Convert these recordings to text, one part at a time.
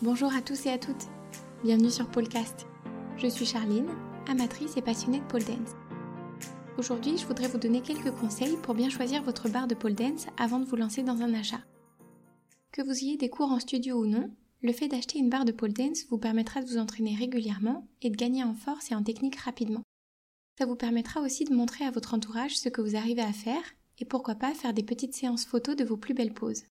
Bonjour à tous et à toutes. Bienvenue sur Polecast. Je suis Charline, amatrice et passionnée de pole dance. Aujourd'hui, je voudrais vous donner quelques conseils pour bien choisir votre barre de pole dance avant de vous lancer dans un achat. Que vous ayez des cours en studio ou non, le fait d'acheter une barre de pole dance vous permettra de vous entraîner régulièrement et de gagner en force et en technique rapidement. Ça vous permettra aussi de montrer à votre entourage ce que vous arrivez à faire et pourquoi pas faire des petites séances photos de vos plus belles poses.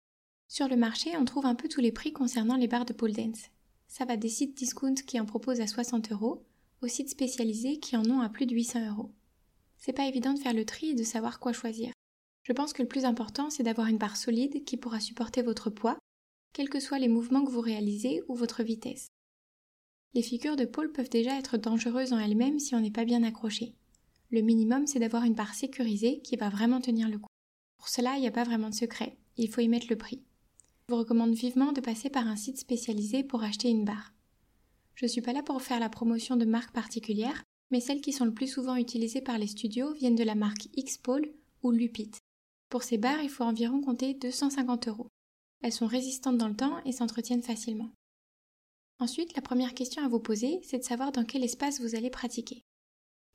Sur le marché, on trouve un peu tous les prix concernant les barres de pole dance. Ça va des sites discount qui en proposent à 60 euros aux sites spécialisés qui en ont à plus de 800 euros. C'est pas évident de faire le tri et de savoir quoi choisir. Je pense que le plus important, c'est d'avoir une barre solide qui pourra supporter votre poids, quels que soient les mouvements que vous réalisez ou votre vitesse. Les figures de pôle peuvent déjà être dangereuses en elles-mêmes si on n'est pas bien accroché. Le minimum, c'est d'avoir une barre sécurisée qui va vraiment tenir le coup. Pour cela, il n'y a pas vraiment de secret, il faut y mettre le prix. Je vous recommande vivement de passer par un site spécialisé pour acheter une barre. Je ne suis pas là pour faire la promotion de marques particulières, mais celles qui sont le plus souvent utilisées par les studios viennent de la marque X-Pole ou Lupit. Pour ces barres, il faut environ compter 250 euros. Elles sont résistantes dans le temps et s'entretiennent facilement. Ensuite, la première question à vous poser, c'est de savoir dans quel espace vous allez pratiquer.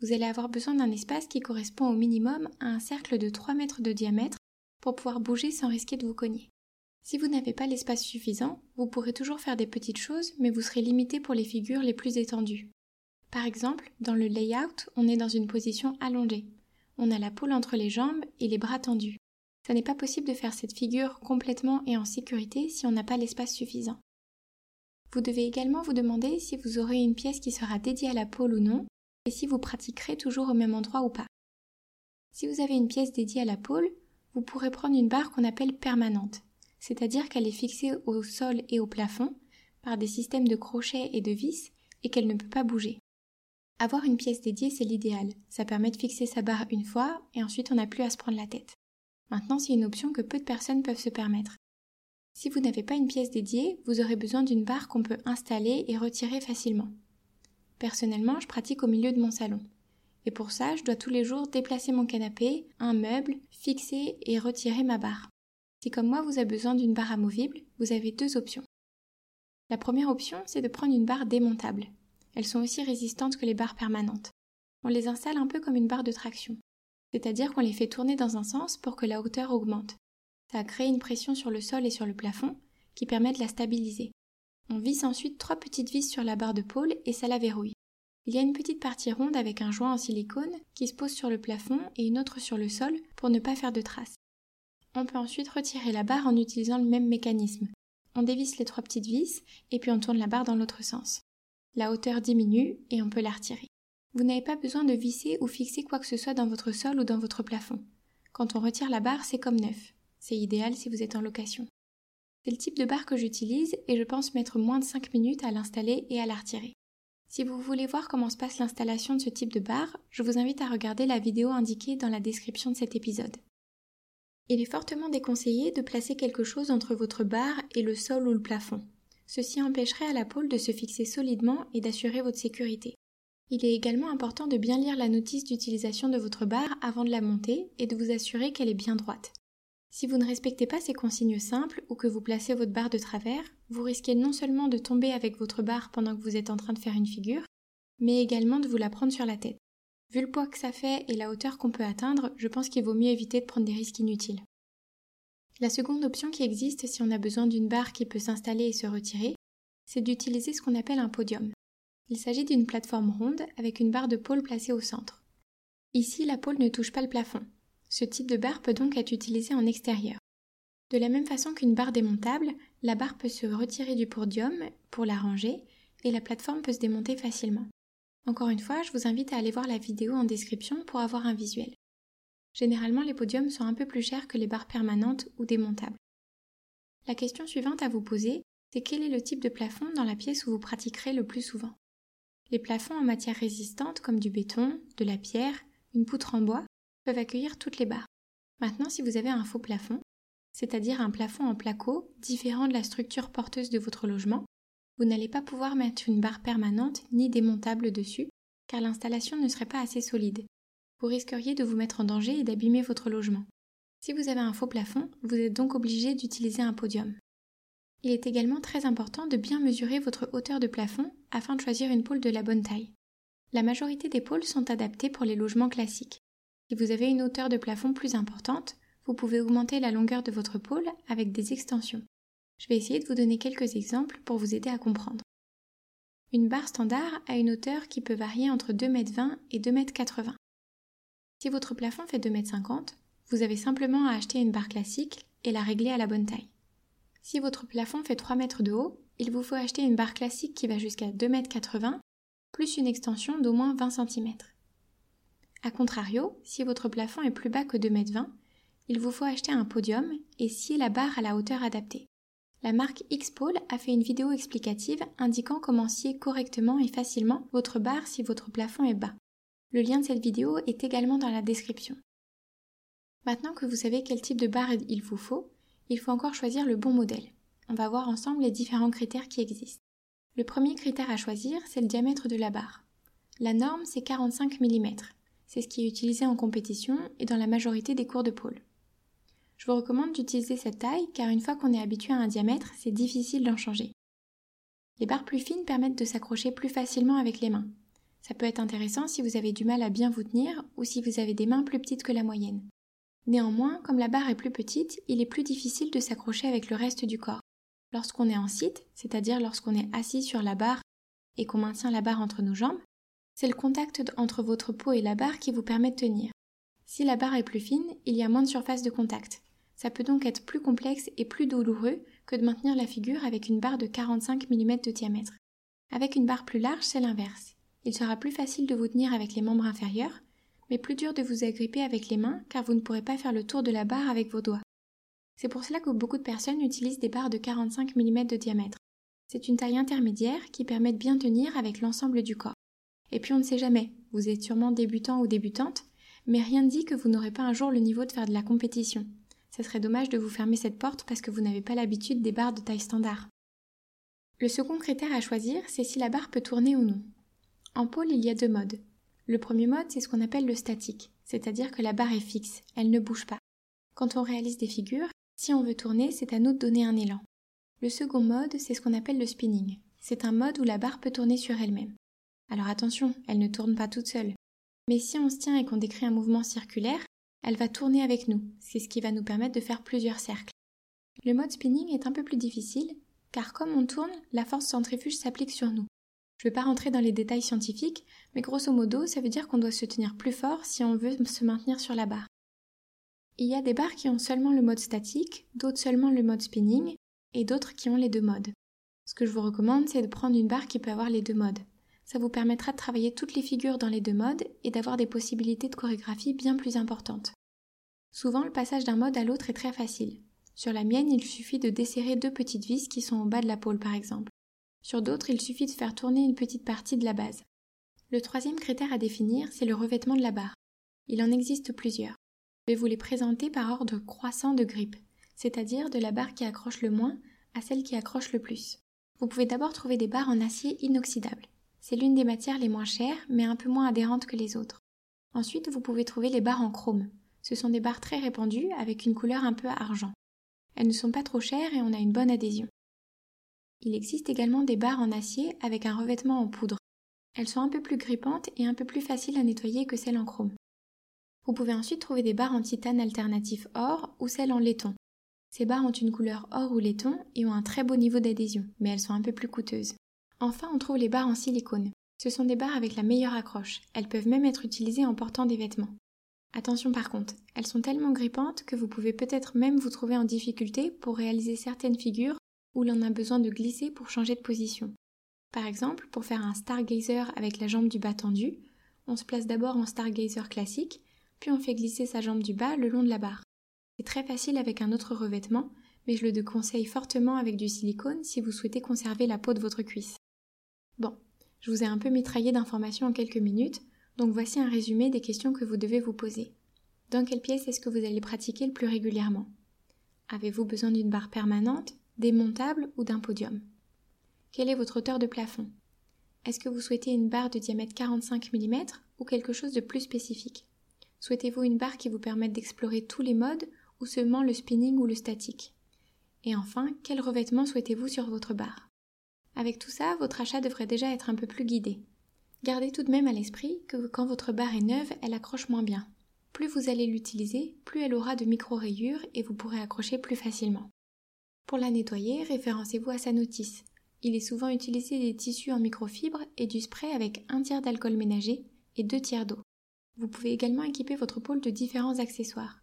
Vous allez avoir besoin d'un espace qui correspond au minimum à un cercle de 3 mètres de diamètre pour pouvoir bouger sans risquer de vous cogner. Si vous n'avez pas l'espace suffisant, vous pourrez toujours faire des petites choses, mais vous serez limité pour les figures les plus étendues. Par exemple, dans le layout, on est dans une position allongée. On a la poule entre les jambes et les bras tendus. Ça n'est pas possible de faire cette figure complètement et en sécurité si on n'a pas l'espace suffisant. Vous devez également vous demander si vous aurez une pièce qui sera dédiée à la pôle ou non, et si vous pratiquerez toujours au même endroit ou pas. Si vous avez une pièce dédiée à la pôle, vous pourrez prendre une barre qu'on appelle permanente c'est-à-dire qu'elle est fixée au sol et au plafond par des systèmes de crochets et de vis et qu'elle ne peut pas bouger. Avoir une pièce dédiée, c'est l'idéal. Ça permet de fixer sa barre une fois et ensuite on n'a plus à se prendre la tête. Maintenant, c'est une option que peu de personnes peuvent se permettre. Si vous n'avez pas une pièce dédiée, vous aurez besoin d'une barre qu'on peut installer et retirer facilement. Personnellement, je pratique au milieu de mon salon. Et pour ça, je dois tous les jours déplacer mon canapé, un meuble, fixer et retirer ma barre. Si comme moi vous avez besoin d'une barre amovible, vous avez deux options. La première option, c'est de prendre une barre démontable. Elles sont aussi résistantes que les barres permanentes. On les installe un peu comme une barre de traction, c'est-à-dire qu'on les fait tourner dans un sens pour que la hauteur augmente. Ça crée une pression sur le sol et sur le plafond qui permet de la stabiliser. On visse ensuite trois petites vis sur la barre de pôle et ça la verrouille. Il y a une petite partie ronde avec un joint en silicone qui se pose sur le plafond et une autre sur le sol pour ne pas faire de traces. On peut ensuite retirer la barre en utilisant le même mécanisme. On dévisse les trois petites vis et puis on tourne la barre dans l'autre sens. La hauteur diminue et on peut la retirer. Vous n'avez pas besoin de visser ou fixer quoi que ce soit dans votre sol ou dans votre plafond. Quand on retire la barre, c'est comme neuf. C'est idéal si vous êtes en location. C'est le type de barre que j'utilise et je pense mettre moins de 5 minutes à l'installer et à la retirer. Si vous voulez voir comment se passe l'installation de ce type de barre, je vous invite à regarder la vidéo indiquée dans la description de cet épisode. Il est fortement déconseillé de placer quelque chose entre votre barre et le sol ou le plafond. Ceci empêcherait à la pôle de se fixer solidement et d'assurer votre sécurité. Il est également important de bien lire la notice d'utilisation de votre barre avant de la monter et de vous assurer qu'elle est bien droite. Si vous ne respectez pas ces consignes simples ou que vous placez votre barre de travers, vous risquez non seulement de tomber avec votre barre pendant que vous êtes en train de faire une figure, mais également de vous la prendre sur la tête. Vu le poids que ça fait et la hauteur qu'on peut atteindre, je pense qu'il vaut mieux éviter de prendre des risques inutiles. La seconde option qui existe si on a besoin d'une barre qui peut s'installer et se retirer, c'est d'utiliser ce qu'on appelle un podium. Il s'agit d'une plateforme ronde avec une barre de pôle placée au centre. Ici, la pôle ne touche pas le plafond. Ce type de barre peut donc être utilisé en extérieur. De la même façon qu'une barre démontable, la barre peut se retirer du podium pour la ranger et la plateforme peut se démonter facilement. Encore une fois, je vous invite à aller voir la vidéo en description pour avoir un visuel. Généralement, les podiums sont un peu plus chers que les barres permanentes ou démontables. La question suivante à vous poser, c'est quel est le type de plafond dans la pièce où vous pratiquerez le plus souvent? Les plafonds en matière résistante comme du béton, de la pierre, une poutre en bois, peuvent accueillir toutes les barres. Maintenant, si vous avez un faux plafond, c'est-à-dire un plafond en placo différent de la structure porteuse de votre logement, vous n'allez pas pouvoir mettre une barre permanente ni démontable dessus, car l'installation ne serait pas assez solide. Vous risqueriez de vous mettre en danger et d'abîmer votre logement. Si vous avez un faux plafond, vous êtes donc obligé d'utiliser un podium. Il est également très important de bien mesurer votre hauteur de plafond afin de choisir une pôle de la bonne taille. La majorité des pôles sont adaptés pour les logements classiques. Si vous avez une hauteur de plafond plus importante, vous pouvez augmenter la longueur de votre pôle avec des extensions. Je vais essayer de vous donner quelques exemples pour vous aider à comprendre. Une barre standard a une hauteur qui peut varier entre 2,20 m et 2,80 m. Si votre plafond fait 2,50 m, vous avez simplement à acheter une barre classique et la régler à la bonne taille. Si votre plafond fait 3 mètres de haut, il vous faut acheter une barre classique qui va jusqu'à 2,80 m plus une extension d'au moins 20 cm. A contrario, si votre plafond est plus bas que 2,20 m, il vous faut acheter un podium et scier la barre à la hauteur adaptée. La marque Xpole a fait une vidéo explicative indiquant comment scier correctement et facilement votre barre si votre plafond est bas. Le lien de cette vidéo est également dans la description. Maintenant que vous savez quel type de barre il vous faut, il faut encore choisir le bon modèle. On va voir ensemble les différents critères qui existent. Le premier critère à choisir, c'est le diamètre de la barre. La norme, c'est 45 mm. C'est ce qui est utilisé en compétition et dans la majorité des cours de pôle. Je vous recommande d'utiliser cette taille car une fois qu'on est habitué à un diamètre, c'est difficile d'en changer. Les barres plus fines permettent de s'accrocher plus facilement avec les mains. Ça peut être intéressant si vous avez du mal à bien vous tenir ou si vous avez des mains plus petites que la moyenne. Néanmoins, comme la barre est plus petite, il est plus difficile de s'accrocher avec le reste du corps. Lorsqu'on est en site, c'est-à-dire lorsqu'on est assis sur la barre et qu'on maintient la barre entre nos jambes, c'est le contact entre votre peau et la barre qui vous permet de tenir. Si la barre est plus fine, il y a moins de surface de contact. Ça peut donc être plus complexe et plus douloureux que de maintenir la figure avec une barre de 45 mm de diamètre. Avec une barre plus large, c'est l'inverse. Il sera plus facile de vous tenir avec les membres inférieurs, mais plus dur de vous agripper avec les mains car vous ne pourrez pas faire le tour de la barre avec vos doigts. C'est pour cela que beaucoup de personnes utilisent des barres de 45 mm de diamètre. C'est une taille intermédiaire qui permet de bien tenir avec l'ensemble du corps. Et puis on ne sait jamais, vous êtes sûrement débutant ou débutante, mais rien ne dit que vous n'aurez pas un jour le niveau de faire de la compétition. Ce serait dommage de vous fermer cette porte parce que vous n'avez pas l'habitude des barres de taille standard. Le second critère à choisir, c'est si la barre peut tourner ou non. En pôle, il y a deux modes. Le premier mode, c'est ce qu'on appelle le statique, c'est-à-dire que la barre est fixe, elle ne bouge pas. Quand on réalise des figures, si on veut tourner, c'est à nous de donner un élan. Le second mode, c'est ce qu'on appelle le spinning. C'est un mode où la barre peut tourner sur elle-même. Alors attention, elle ne tourne pas toute seule. Mais si on se tient et qu'on décrit un mouvement circulaire, elle va tourner avec nous. C'est ce qui va nous permettre de faire plusieurs cercles. Le mode spinning est un peu plus difficile, car comme on tourne, la force centrifuge s'applique sur nous. Je ne vais pas rentrer dans les détails scientifiques, mais grosso modo, ça veut dire qu'on doit se tenir plus fort si on veut se maintenir sur la barre. Il y a des barres qui ont seulement le mode statique, d'autres seulement le mode spinning, et d'autres qui ont les deux modes. Ce que je vous recommande, c'est de prendre une barre qui peut avoir les deux modes. Ça vous permettra de travailler toutes les figures dans les deux modes et d'avoir des possibilités de chorégraphie bien plus importantes. Souvent, le passage d'un mode à l'autre est très facile. Sur la mienne, il suffit de desserrer deux petites vis qui sont au bas de la pôle par exemple. Sur d'autres, il suffit de faire tourner une petite partie de la base. Le troisième critère à définir, c'est le revêtement de la barre. Il en existe plusieurs. Je vais vous les présenter par ordre croissant de grippe, c'est-à-dire de la barre qui accroche le moins à celle qui accroche le plus. Vous pouvez d'abord trouver des barres en acier inoxydable. C'est l'une des matières les moins chères, mais un peu moins adhérentes que les autres. Ensuite, vous pouvez trouver les barres en chrome. Ce sont des barres très répandues avec une couleur un peu argent. Elles ne sont pas trop chères et on a une bonne adhésion. Il existe également des barres en acier avec un revêtement en poudre. Elles sont un peu plus grippantes et un peu plus faciles à nettoyer que celles en chrome. Vous pouvez ensuite trouver des barres en titane alternatif or ou celles en laiton. Ces barres ont une couleur or ou laiton et ont un très beau niveau d'adhésion, mais elles sont un peu plus coûteuses. Enfin, on trouve les barres en silicone. Ce sont des barres avec la meilleure accroche. Elles peuvent même être utilisées en portant des vêtements. Attention par contre, elles sont tellement grippantes que vous pouvez peut-être même vous trouver en difficulté pour réaliser certaines figures où l'on a besoin de glisser pour changer de position. Par exemple, pour faire un stargazer avec la jambe du bas tendue, on se place d'abord en stargazer classique, puis on fait glisser sa jambe du bas le long de la barre. C'est très facile avec un autre revêtement, mais je le déconseille fortement avec du silicone si vous souhaitez conserver la peau de votre cuisse. Bon, je vous ai un peu mitraillé d'informations en quelques minutes, donc voici un résumé des questions que vous devez vous poser. Dans quelle pièce est-ce que vous allez pratiquer le plus régulièrement? Avez-vous besoin d'une barre permanente, démontable ou d'un podium? Quelle est votre hauteur de plafond? Est-ce que vous souhaitez une barre de diamètre 45 mm ou quelque chose de plus spécifique? Souhaitez-vous une barre qui vous permette d'explorer tous les modes ou seulement le spinning ou le statique? Et enfin, quel revêtement souhaitez-vous sur votre barre? Avec tout ça, votre achat devrait déjà être un peu plus guidé. Gardez tout de même à l'esprit que quand votre barre est neuve, elle accroche moins bien. Plus vous allez l'utiliser, plus elle aura de micro-rayures et vous pourrez accrocher plus facilement. Pour la nettoyer, référencez-vous à sa notice. Il est souvent utilisé des tissus en microfibre et du spray avec un tiers d'alcool ménager et deux tiers d'eau. Vous pouvez également équiper votre pôle de différents accessoires.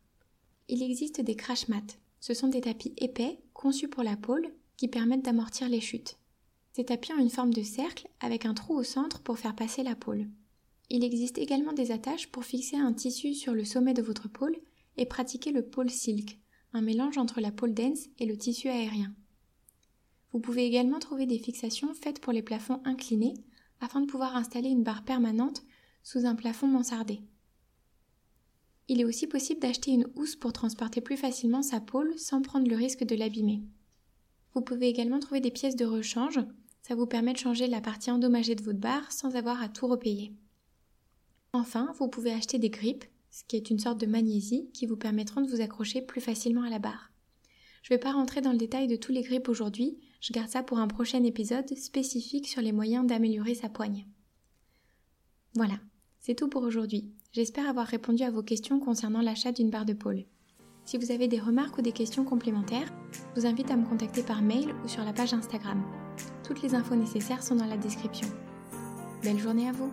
Il existe des crash mats. Ce sont des tapis épais conçus pour la pôle qui permettent d'amortir les chutes. Ces tapis ont une forme de cercle avec un trou au centre pour faire passer la pôle. Il existe également des attaches pour fixer un tissu sur le sommet de votre pôle et pratiquer le pôle silk, un mélange entre la pôle dense et le tissu aérien. Vous pouvez également trouver des fixations faites pour les plafonds inclinés afin de pouvoir installer une barre permanente sous un plafond mansardé. Il est aussi possible d'acheter une housse pour transporter plus facilement sa pôle sans prendre le risque de l'abîmer. Vous pouvez également trouver des pièces de rechange, ça vous permet de changer la partie endommagée de votre barre sans avoir à tout repayer. Enfin, vous pouvez acheter des grippes, ce qui est une sorte de magnésie qui vous permettront de vous accrocher plus facilement à la barre. Je ne vais pas rentrer dans le détail de tous les grippes aujourd'hui, je garde ça pour un prochain épisode spécifique sur les moyens d'améliorer sa poigne. Voilà, c'est tout pour aujourd'hui. J'espère avoir répondu à vos questions concernant l'achat d'une barre de pôle. Si vous avez des remarques ou des questions complémentaires, je vous invite à me contacter par mail ou sur la page Instagram. Toutes les infos nécessaires sont dans la description. Belle journée à vous